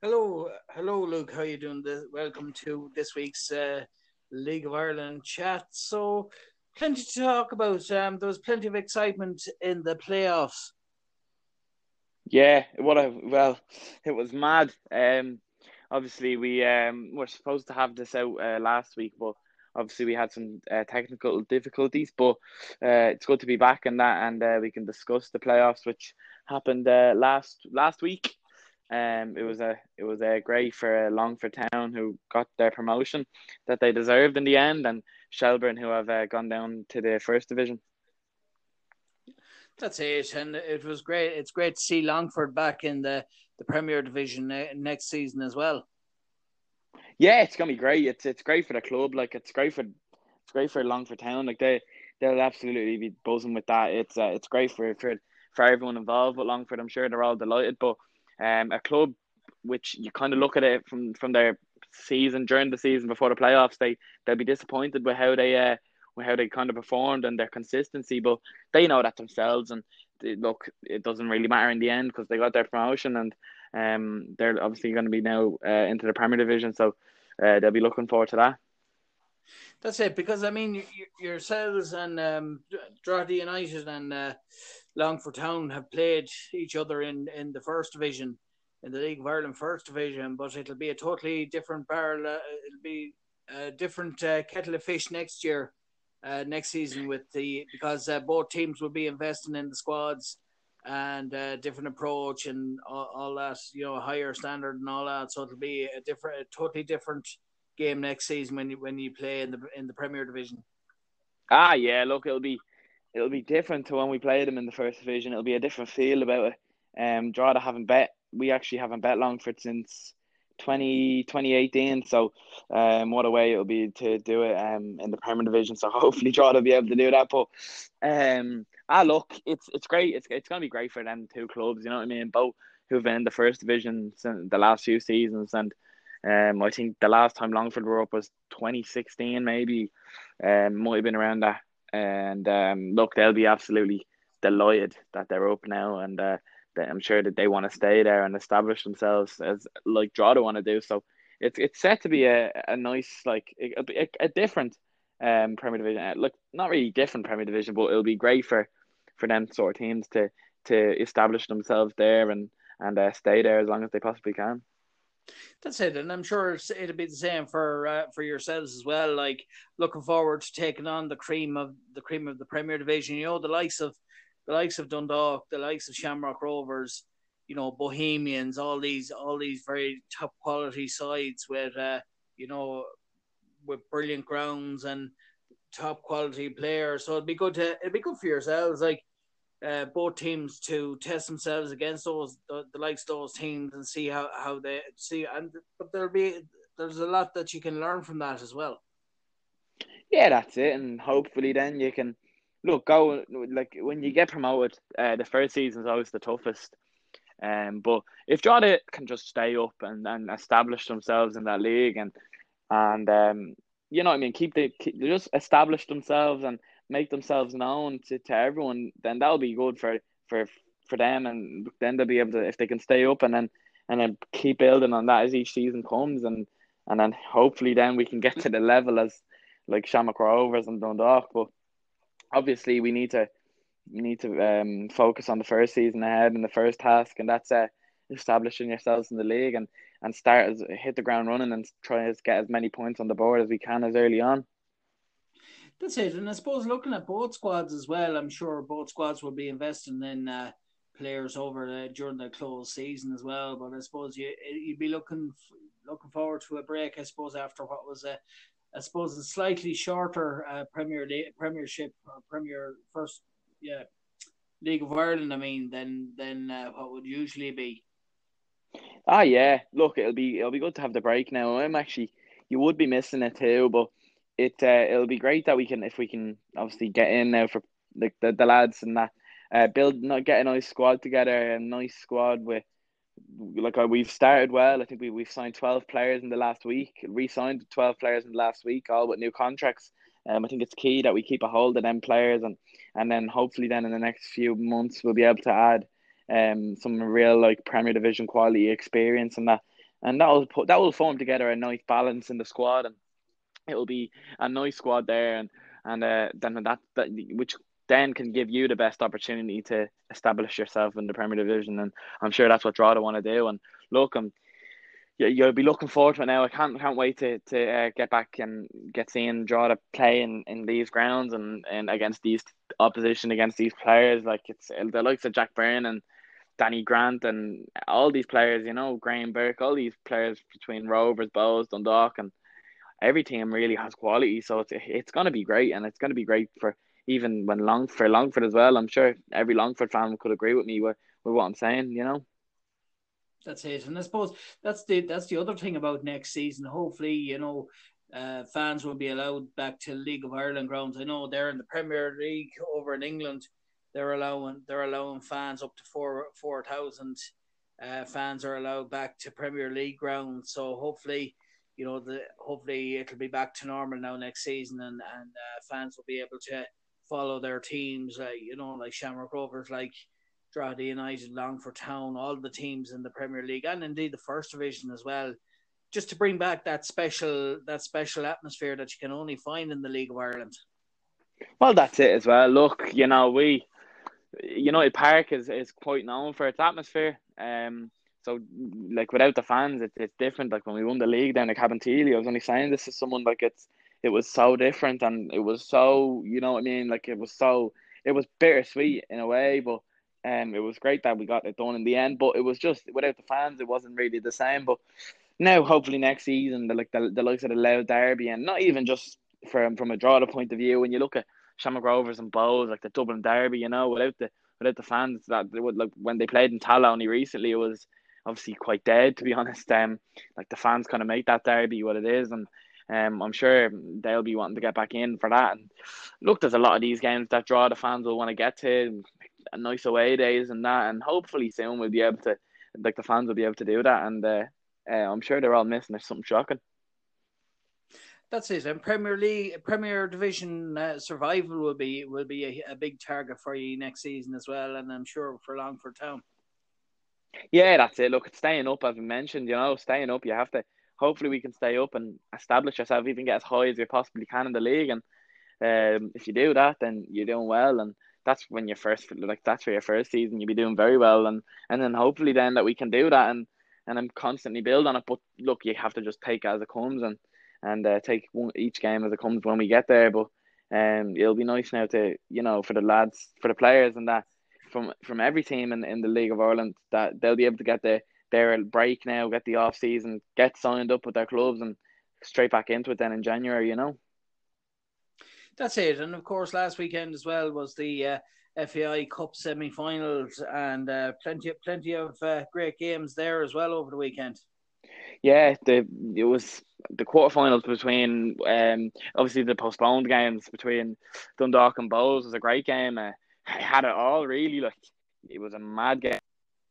Hello, hello, Luke. How you doing? This, welcome to this week's uh, League of Ireland chat. So, plenty to talk about. Um, there was plenty of excitement in the playoffs. Yeah, what a well, it was mad. Um, obviously we um were supposed to have this out uh, last week, but obviously we had some uh, technical difficulties. But uh, it's good to be back in that, and uh, we can discuss the playoffs, which happened uh, last last week. Um, it was a it was a great for Longford Town who got their promotion that they deserved in the end, and Shelbourne who have uh, gone down to the first division. That's it, and it was great. It's great to see Longford back in the, the Premier Division next season as well. Yeah, it's gonna be great. It's it's great for the club. Like it's great for it's great for Longford Town. Like they they'll absolutely be buzzing with that. It's uh, it's great for for for everyone involved with Longford. I'm sure they're all delighted, but um, a club which you kind of look at it from from their season during the season before the playoffs, they they'll be disappointed with how they uh with how they kind of performed and their consistency, but they know that themselves. And they, look, it doesn't really matter in the end because they got their promotion and um they're obviously going to be now uh, into the Premier Division, so uh, they'll be looking forward to that. That's it, because I mean, yourselves and um, Drogheda United and uh, Longford Town have played each other in, in the first division, in the League of Ireland first division, but it'll be a totally different barrel. Uh, it'll be a different uh, kettle of fish next year, uh, next season with the because uh, both teams will be investing in the squads and a uh, different approach and all, all, that, you know, higher standard and all that. So it'll be a different, a totally different game next season when you when you play in the in the Premier Division. Ah, yeah. Look, it'll be it'll be different to when we played them in the first division. It'll be a different feel about it. Um, Drogheda haven't bet. We actually haven't bet Longford since 20, 2018. So, um, what a way it'll be to do it um in the Premier Division. So hopefully Drogheda will be able to do that. But um, ah, look, it's it's great. It's it's gonna be great for them two clubs. You know what I mean? Both who've been in the first division since the last few seasons and. Um, I think the last time Longford were up was 2016, maybe. Um, might have been around that. And um, look, they'll be absolutely delighted that they're up now, and uh, I'm sure that they want to stay there and establish themselves as like Drogheda want to do. So it's it's set to be a, a nice like a, a different um Premier Division. Uh, look, not really different Premier Division, but it'll be great for for them sort of teams to to establish themselves there and and uh, stay there as long as they possibly can. That's it, and I'm sure it'll be the same for uh, for yourselves as well. Like looking forward to taking on the cream of the cream of the Premier Division. You know, the likes of the likes of Dundalk, the likes of Shamrock Rovers, you know, Bohemians, all these all these very top quality sides with uh, you know with brilliant grounds and top quality players. So it'd be good to it'd be good for yourselves. Like uh, both teams to test themselves against those the, the likes those teams and see how, how they see and but there'll be there's a lot that you can learn from that as well. Yeah, that's it, and hopefully then you can look go like when you get promoted. Uh, the first season is always the toughest, um. But if Drogheda can just stay up and, and establish themselves in that league and and um, you know what I mean, keep the keep, just establish themselves and make themselves known to, to everyone, then that'll be good for, for for them, and then they'll be able to if they can stay up and then and then keep building on that as each season comes, and and then hopefully then we can get to the level as like Shamrock Rovers and Dundalk. But obviously we need to need to um focus on the first season ahead and the first task, and that's uh, establishing yourselves in the league and and start as hit the ground running and try to get as many points on the board as we can as early on. That's it. And I suppose looking at both squads as well, I'm sure both squads will be investing in uh, players over the, during the close season as well. But I suppose you you'd be looking looking forward to a break. I suppose after what was a I suppose a slightly shorter uh, Premier League, Premiership Premier first yeah League of Ireland. I mean, than than uh, what would usually be. Ah, yeah. Look, it'll be it'll be good to have the break now. I'm actually you would be missing it too, but it uh, it'll be great that we can if we can obviously get in now for like the, the lads and that uh, build not get a nice squad together a nice squad with like uh, we've started well I think we we've signed twelve players in the last week re-signed twelve players in the last week all with new contracts um I think it's key that we keep a hold of them players and and then hopefully then in the next few months we'll be able to add um some real like Premier Division quality experience and that and that will put that will form together a nice balance in the squad, and it will be a nice squad there, and and uh, then that, that which then can give you the best opportunity to establish yourself in the Premier Division, and I'm sure that's what Drogheda want to do. And look, I'm you'll be looking forward to it now. I can't can't wait to to uh, get back and get seeing Drogheda play in, in these grounds and, and against these opposition against these players. Like it's the likes of Jack Byrne and Danny Grant and all these players. You know Graham Burke, all these players between Rovers, Bohs, Dundalk, and every team really has quality. So it's it's gonna be great, and it's gonna be great for even when Long for Longford as well. I'm sure every Longford fan could agree with me with, with what I'm saying. You know. That's it, and I suppose that's the that's the other thing about next season. Hopefully, you know, uh, fans will be allowed back to League of Ireland grounds. I know they're in the Premier League over in England. They're allowing they're allowing fans up to four four thousand uh, fans are allowed back to Premier League grounds. So hopefully, you know, the hopefully it'll be back to normal now next season, and and uh, fans will be able to follow their teams. Uh, you know, like Shamrock Rovers, like Drogheda United, Longford Town, all the teams in the Premier League and indeed the First Division as well, just to bring back that special that special atmosphere that you can only find in the League of Ireland. Well, that's it as well. Look, you know we United Park is, is quite known for its atmosphere. Um, so like without the fans, it's it's different. Like when we won the league down at Cabinteely, I was only saying this to someone like it's it was so different and it was so you know what I mean. Like it was so it was bittersweet in a way, but um, it was great that we got it done in the end, but it was just without the fans, it wasn't really the same. But now, hopefully, next season, the like the, the likes of the Louth Derby, and not even just from from a Drogheda point of view, when you look at Shamrock Rovers and Bohs, like the Dublin Derby, you know, without the without the fans, that they would like when they played in Tallaght only recently, it was obviously quite dead to be honest. Um, like the fans kind of make that derby what it is, and um, I'm sure they'll be wanting to get back in for that. And look, there's a lot of these games that draw the fans will want to get to and nice away days and that, and hopefully soon we'll be able to, like the fans will be able to do that, and uh, uh, I'm sure they're all missing. There's something shocking. That's it. And Premier League, Premier Division uh, survival will be will be a, a, big target for you next season as well, and I'm sure for Longford Town. Yeah, that's it. Look, it's staying up, as we mentioned. You know, staying up. You have to. Hopefully, we can stay up and establish ourselves, even get as high as we possibly can in the league. And um, if you do that, then you're doing well. And that's when you first like that's for your first season you'll be doing very well and and then hopefully then that we can do that and and I'm constantly build on it but look you have to just take as it comes and and uh, take one, each game as it comes when we get there but um it'll be nice now to you know for the lads for the players and that from from every team in, in the League of Ireland that they'll be able to get the their break now get the off season get signed up with their clubs and straight back into it then in January you know that's it. And of course, last weekend as well was the uh, FAI Cup semi-finals, and uh, plenty, of, plenty of uh, great games there as well over the weekend. Yeah, the it was the quarterfinals between um obviously the postponed games between Dundalk and Bohs was a great game. Uh, I had it all really like it was a mad game,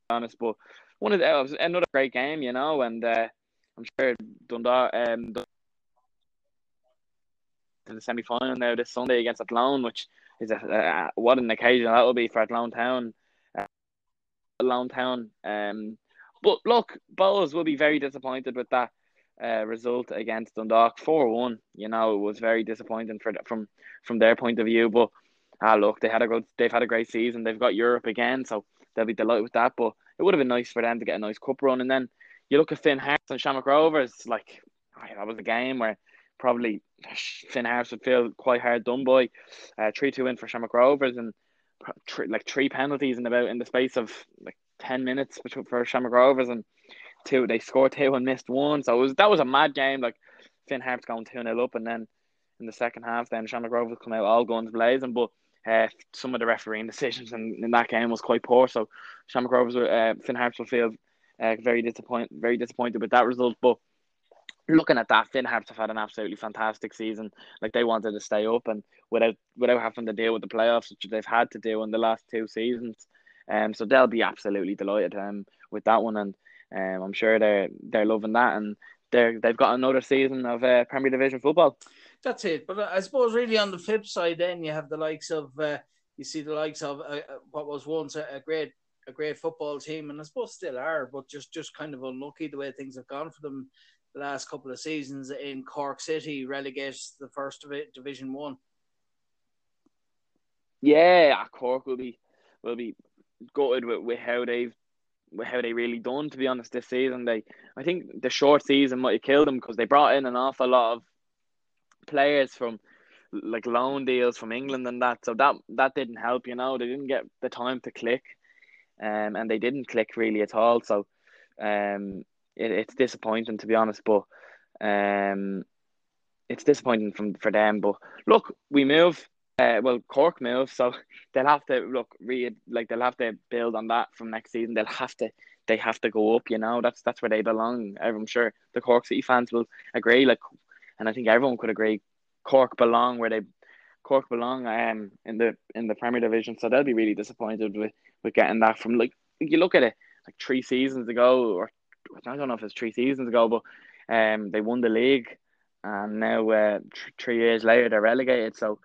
honest. But one of the, it was another great game, you know, and uh, I'm sure Dundalk um in the semi final now this Sunday against Athlone, which is a, a, what an occasion that will be for Athlone Town. Uh, Athlone Town. Um, but look, Bohs will be very disappointed with that uh, result against Dundalk, four one. You know, it was very disappointing for from from their point of view. But ah, look, they had a good, they've had a great season. They've got Europe again, so they'll be delighted with that. But it would have been nice for them to get a nice cup run. And then you look at Finn Harps and Shamrock Rovers, like that was a game where probably Finn Harps would feel quite hard done by. Uh, three two in for Shamrock Rovers and like three penalties in about in the space of like ten minutes for Shamrock Rovers and two they scored two and missed one. So it was that was a mad game. Like Finn Harps going two 0 up and then in the second half then Shamrock Rovers come out all guns blazing, but. Uh, some of the refereeing decisions in, in that game was quite poor, so Shamrock Rovers, uh, Finn Harps will feel uh, very disappointed, very disappointed with that result. But looking at that, Finn Harps have had an absolutely fantastic season. Like they wanted to stay up, and without without having to deal with the playoffs, which they've had to do in the last two seasons. Um, so they'll be absolutely delighted um with that one, and um, I'm sure they're they're loving that, and they're they've got another season of uh, Premier Division football. That's it. But I suppose really on the flip side, then you have the likes of uh, you see the likes of uh, uh what was once a, a great a great football team, and I suppose still are, but just just kind of unlucky the way things have gone for them the last couple of seasons in Cork City, relegated the first Division One. Yeah, Cork will be will be gutted with, with how they've with how they really done. To be honest, this season they I think the short season might have killed them because they brought in an awful lot of players from like loan deals from England and that. So that that didn't help. You know, they didn't get the time to click, um, and they didn't click really at all. So, um, it, it's disappointing to be honest. But, um, it's disappointing from for them. But look, we move. Uh, well, Cork move, so they'll have to look read like they'll have to build on that from next season. They'll have to they have to go up. You know, that's that's where they belong. I'm sure the Cork City fans will agree. Like, and I think everyone could agree. Cork belong where they Cork belong um in the in the Premier Division. So they'll be really disappointed with with getting that from like you look at it like three seasons ago or I don't know if it's three seasons ago, but um they won the league and now uh, th- three years later they're relegated. So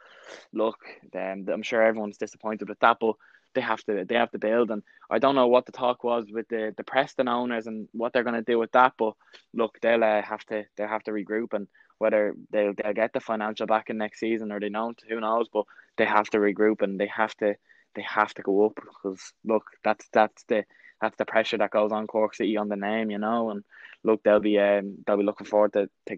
look, um, I'm sure everyone's disappointed with that, but they have to they have to build. And I don't know what the talk was with the the Preston owners and what they're going to do with that. But look, they'll uh, have to they have to regroup and whether they'll they'll get the financial backing next season or they don't, who knows? But they have to regroup and they have to they have to go up because look, that's that's the that's the pressure that goes on Cork City on the name, you know. And look, they'll be um, they'll be looking forward to, to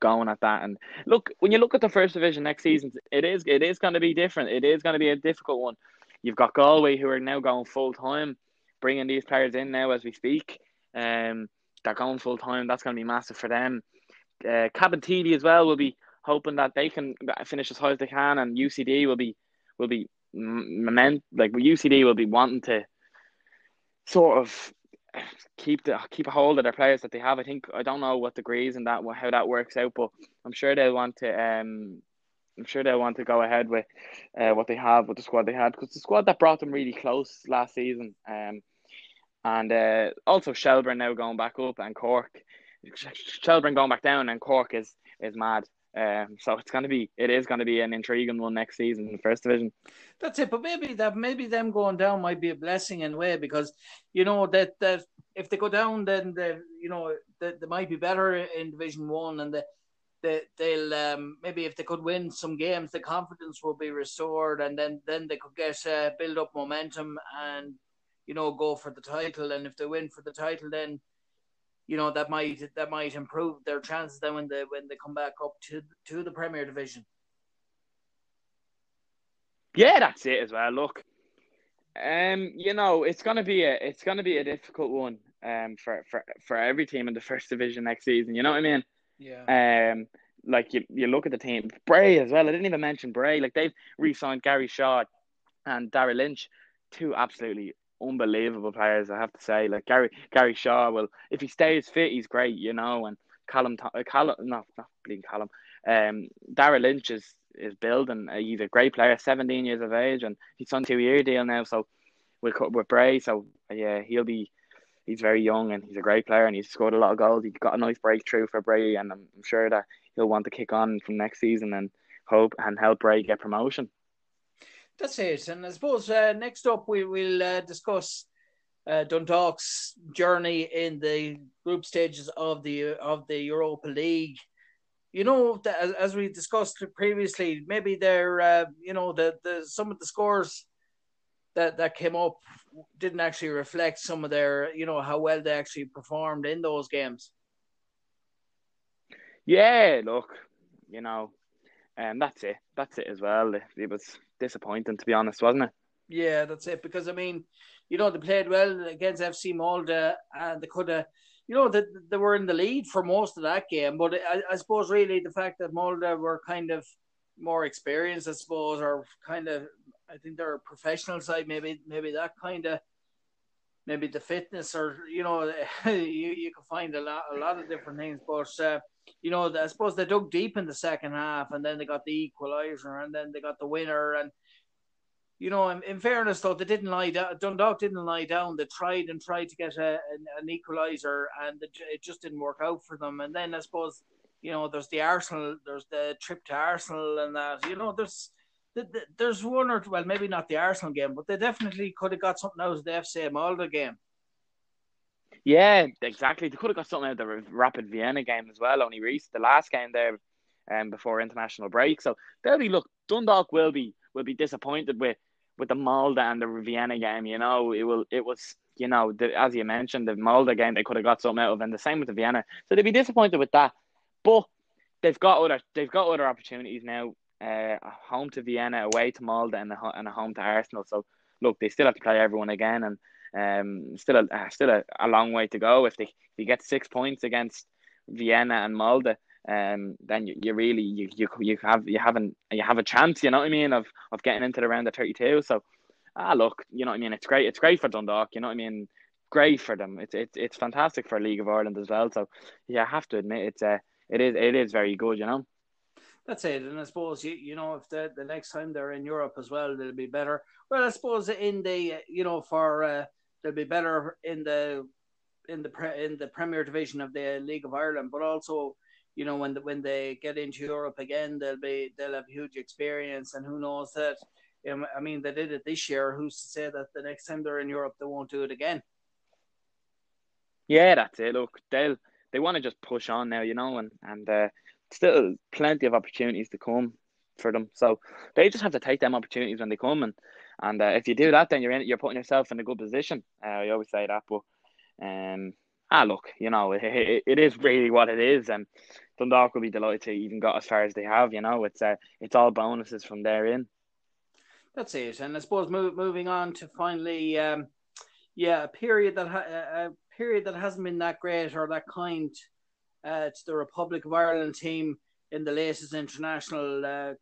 going at that. And look, when you look at the first division next season, it is it is going to be different. It is going to be a difficult one. You've got Galway who are now going full time, bringing these players in now as we speak. Um, they're going full time. That's going to be massive for them. Uh, Cabinteely as well will be hoping that they can finish as high as they can, and UCD will be will be moment like UCD will be wanting to sort of keep the keep a hold of their players that they have. I think I don't know what degrees and that how that works out, but I'm sure they'll want to. Um, I'm sure they'll want to go ahead with uh, what they have with the squad they had because the squad that brought them really close last season. Um, and uh, also Shelbourne now going back up and Cork, Shelbourne going back down and Cork is is mad. Um, so it's going to be, it is going to be an intriguing one next season in the first division. That's it. But maybe that, maybe them going down might be a blessing in a way because you know that that if they go down, then they, you know, they, they might be better in Division One, and the, they they'll um, maybe if they could win some games, the confidence will be restored, and then then they could get uh, build up momentum and you know go for the title. And if they win for the title, then you know that might that might improve their chances then when they when they come back up to to the Premier Division. Yeah, that's it as well. Look, um, you know, it's gonna be a it's gonna be a difficult one um for for for every team in the first division next season. You know what I mean? Yeah. Um, like you you look at the team, Bray as well. I didn't even mention Bray. Like they've re-signed Gary Shaw and Darragh Lynch, two absolutely unbelievable players. I have to say, like Gary Gary Shaw. Well, if he stays fit, he's great, you know. And Callum, uh, Callum, no, not bleeding Callum. Um, Darragh Lynch is is building. Uh, he's a great player, seventeen years of age, and he's on two year deal now. So with with Bray, so yeah, he'll be. He's very young and he's a great player and he's scored a lot of goals. He got a nice breakthrough for Bray, and I'm sure that he'll want to kick on from next season and hope and help Bray get promotion. That's it. And I suppose uh, next up we will uh, discuss uh, Dundalk's journey in the group stages of the of the Europa League. You know, as, as we discussed previously, maybe they're uh, you know the, the some of the scores that that came up didn't actually reflect some of their you know how well they actually performed in those games. Yeah, look, you know, and um, that's it. That's it as well. It was disappointing, to be honest, wasn't it? Yeah, that's it. Because I mean, you know, they played well against FC Molde, and they could have, you know, they, they were in the lead for most of that game. But I, I suppose really the fact that Molde were kind of more experienced, I suppose, or kind of, I think they're a professional side. Maybe, maybe that kind of, maybe the fitness, or you know, you you can find a lot, a lot of different things. But uh, you know, I suppose they dug deep in the second half, and then they got the equaliser, and then they got the winner. And you know, in, in fairness, though, they didn't lie down. Dundalk didn't lie down. They tried and tried to get a, an, an equaliser, and it just didn't work out for them. And then I suppose you know, there's the Arsenal, there's the trip to Arsenal, and that. You know, there's there's one or well, maybe not the Arsenal game, but they definitely could have got something out of the FC Molde game. Yeah, exactly. They could have got something out of the Rapid Vienna game as well. Only Reese, the last game there, um, before international break. So they'll be look. Dundalk will be will be disappointed with with the Molde and the Vienna game. You know, it will. It was. You know, the, as you mentioned, the Molde game they could have got something out of, and the same with the Vienna. So they'd be disappointed with that. But they've got other they've got other opportunities now. Uh, home to Vienna, away to Molde, and a, and a home to Arsenal. So look, they still have to play everyone again, and um, still a uh, still a, a long way to go. If they if you get six points against Vienna and Molde, um, then you, you really you, you you have you haven't you have a chance. You know what I mean of of getting into the round of thirty two. So ah look, you know what I mean. It's great. It's great for Dundalk. You know what I mean. Great for them. It's it's it's fantastic for League of Ireland as well. So yeah, I have to admit it's uh it is it is very good, you know. That's it, and I suppose you you know if the the next time they're in Europe as well, they'll be better. Well, I suppose in the you know for uh, they'll be better in the in the pre, in the Premier Division of the League of Ireland, but also you know when the, when they get into Europe again, they'll be they'll have huge experience, and who knows that. I mean, they did it this year. Who's to say that the next time they're in Europe, they won't do it again? Yeah, that's it. Look, they'll they want to just push on now, you know, and and uh, still plenty of opportunities to come for them. So they just have to take them opportunities when they come, and and uh, if you do that, then you're in, you're putting yourself in a good position. Uh, I always say that, but um, ah, look, you know, it, it, it is really what it is, and Dundalk will be delighted to even got as far as they have. You know, it's uh, it's all bonuses from there in. That's it, and I suppose move, moving on to finally, um, yeah, a period that ha- a period that hasn't been that great or that kind uh, to the Republic of Ireland team in the latest international uh,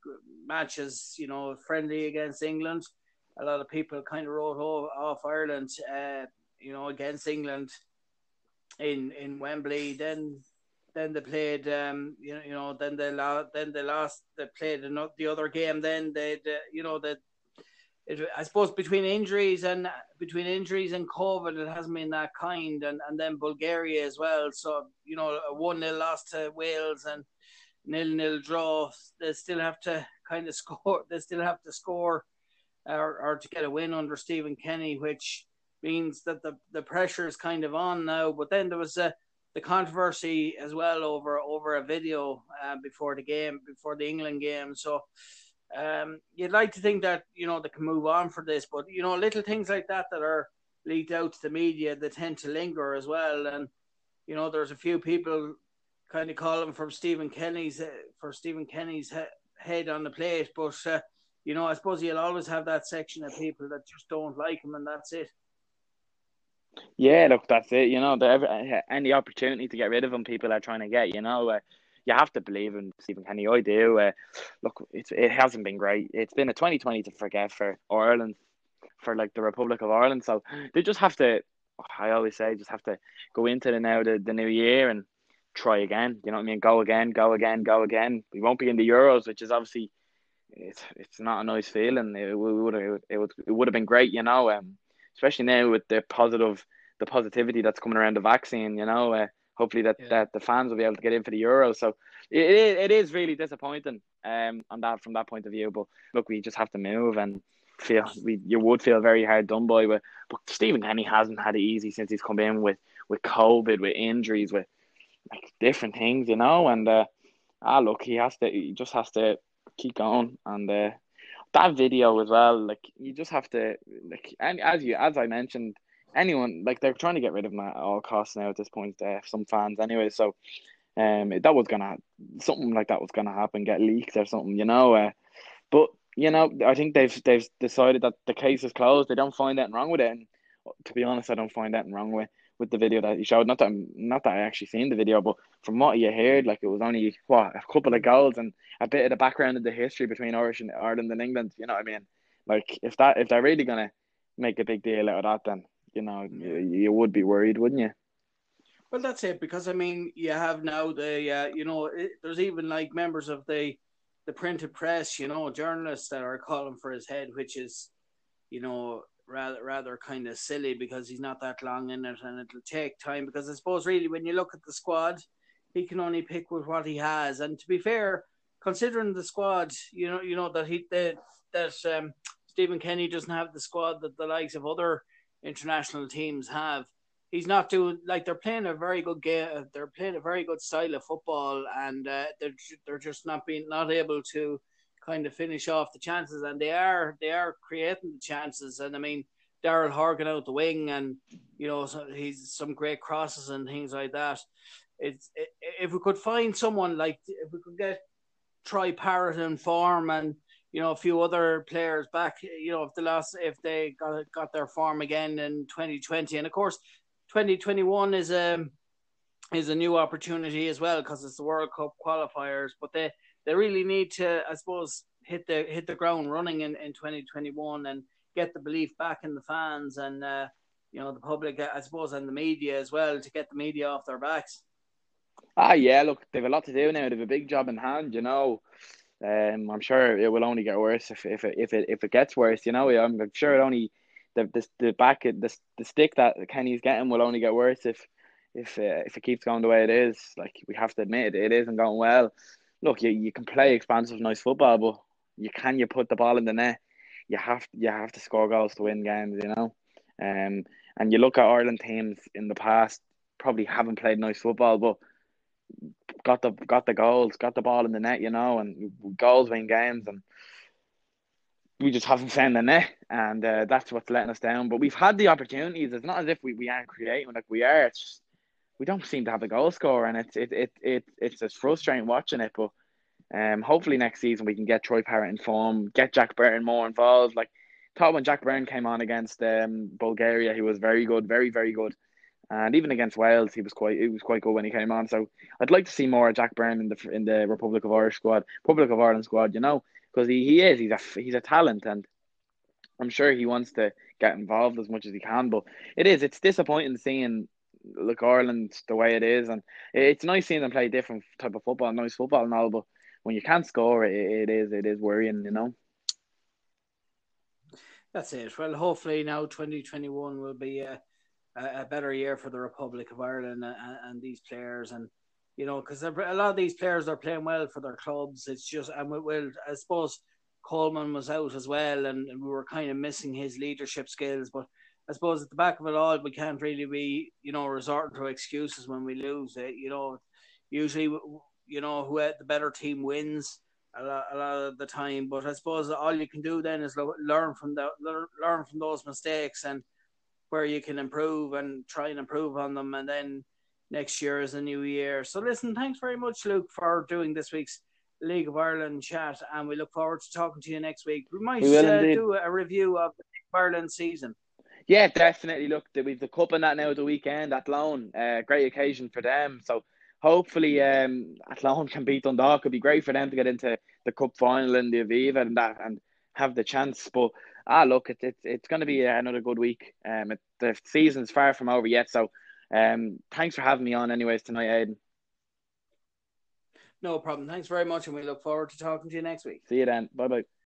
matches. You know, friendly against England. A lot of people kind of wrote off Ireland. Uh, you know, against England in in Wembley. Then then they played. Um, you know, you know, then they lost. Then they lost. They played the other game. Then they, you know, that I suppose between injuries and between injuries and COVID, it hasn't been that kind, and, and then Bulgaria as well. So you know, a one 0 loss to Wales and nil nil draw. They still have to kind of score. They still have to score, or, or to get a win under Stephen Kenny, which means that the the pressure is kind of on now. But then there was a the controversy as well over over a video uh, before the game, before the England game. So um, you'd like to think that you know they can move on for this, but you know little things like that that are leaked out to the media they tend to linger as well. And you know there's a few people kind of calling for Stephen Kenny's uh, for Stephen Kenny's he- head on the plate, but uh, you know I suppose you'll always have that section of people that just don't like him, and that's it. Yeah, look, that's it. You know, the, any opportunity to get rid of him, people are trying to get. You know, uh, you have to believe in Stephen Kenny. I do. Uh, look, it's it hasn't been great. It's been a 2020 to forget for Ireland, for like the Republic of Ireland. So they just have to. I always say, just have to go into the now the, the new year and try again. You know what I mean? Go again, go again, go again. We won't be in the Euros, which is obviously it's it's not a nice feeling. It would it, it would it would have been great, you know. Um, especially now with the positive the positivity that's coming around the vaccine. You know, uh, hopefully that, yeah. that the fans will be able to get in for the Euro. So it, it is really disappointing um on that from that point of view. But look, we just have to move and feel we you would feel very hard done by with. But Stephen Kenny hasn't had it easy since he's come in with with COVID, with injuries, with like different things, you know. And uh, ah, look, he has to. He just has to keep going and. Uh, that video as well, like you just have to like and as you as I mentioned, anyone like they're trying to get rid of him at all costs now at this point. Uh, some fans anyway, so um, that was gonna something like that was gonna happen, get leaked or something, you know. Uh, but you know, I think they've they've decided that the case is closed. They don't find anything wrong with it. And to be honest, I don't find anything wrong with with the video that he showed. Not that I'm, not that I actually seen the video, but from what you heard, like it was only what a couple of goals and a bit of the background of the history between Irish and Ireland and England. You know what I mean? Like if that if they're really gonna make a big deal out of that, then you know, you, you would be worried, wouldn't you? Well, that's it because I mean, you have now the uh, you know, it, there's even like members of the the printed press, you know, journalists that are calling for his head, which is, you know, rather rather kind of silly because he's not that long in it, and it'll take time. Because I suppose really, when you look at the squad, he can only pick with what he has, and to be fair, considering the squad, you know, you know that he that that um, Stephen Kenny doesn't have the squad that the likes of other international teams have. He's not doing like they're playing a very good game. They're playing a very good style of football, and uh, they're they're just not being not able to kind of finish off the chances, and they are they are creating the chances. And I mean, Daryl Horgan out the wing, and you know so he's some great crosses and things like that. It's it, if we could find someone like if we could get Troy Parrott in form and you know a few other players back. You know if the last if they got got their form again in 2020, and of course 2021 is a is a new opportunity as well because it's the World Cup qualifiers. But they they really need to, I suppose, hit the hit the ground running in, in 2021 and get the belief back in the fans and uh, you know the public, I suppose, and the media as well to get the media off their backs. Ah, yeah. Look, they've a lot to do now. They've a big job in hand. You know, um, I'm sure it will only get worse if if it if it if it gets worse. You know, I'm sure it only the the the back the the stick that Kenny's getting will only get worse if if uh, if it keeps going the way it is. Like we have to admit, it, it isn't going well. Look, you, you can play expansive, nice football, but you can you put the ball in the net. You have you have to score goals to win games. You know, um, and you look at Ireland teams in the past, probably haven't played nice football, but got the got the goals, got the ball in the net, you know, and goals win games, and we just haven't found the net, and uh, that's what's letting us down. But we've had the opportunities. It's not as if we, we aren't creating like we are. It's just, we don't seem to have a goal scorer, and it's it it, it it's just frustrating watching it. But um, hopefully next season we can get Troy Parrott in form, get Jack Byrne more involved. Like thought when Jack Byrne came on against um, Bulgaria, he was very good, very very good and even against Wales, he was quite it was quite good when he came on. So I'd like to see more of Jack Byrne in the in the Republic of Irish squad, Republic of Ireland squad. You know, because he, he is he's a he's a talent, and I'm sure he wants to get involved as much as he can. But it is it's disappointing seeing look Ireland the way it is, and it's nice seeing them play different type of football, nice football and all. But when you can't score, it, it is it is worrying, you know. That's it. Well, hopefully now 2021 will be. A, a better year for the Republic of Ireland and, and these players and you know, because a lot of these players are playing well for their clubs. It's just, and we will, I suppose Coleman was out as well, and, we were kind of missing his leadership skills. But I suppose at the back of it all, we can't really be, you know, resorting to excuses when we lose. It, you know, usually, you know, who the better team wins a lot, a lot of the time. But I suppose all you can do then is learn from the learn from those mistakes and where you can improve and try and improve on them, and then next year is a new year. So listen, thanks very much, Luke, for doing this week's League of Ireland chat, and we look forward to talking to you next week. We might we uh, do a review of the League of Ireland season. Yeah, definitely. Look, we've the cup and that now the weekend Athlone. Uh, great occasion for them. So hopefully, um, Athlone can beat Dundalk. It'd be great for them to get into the cup final in the Aviva and that and have the chance. But ah, look, it's it's it's going to be another good week. Um, it, the season's far from over yet, so um, thanks for having me on, anyways, tonight, Aidan. No problem. Thanks very much, and we look forward to talking to you next week. See you then. Bye bye.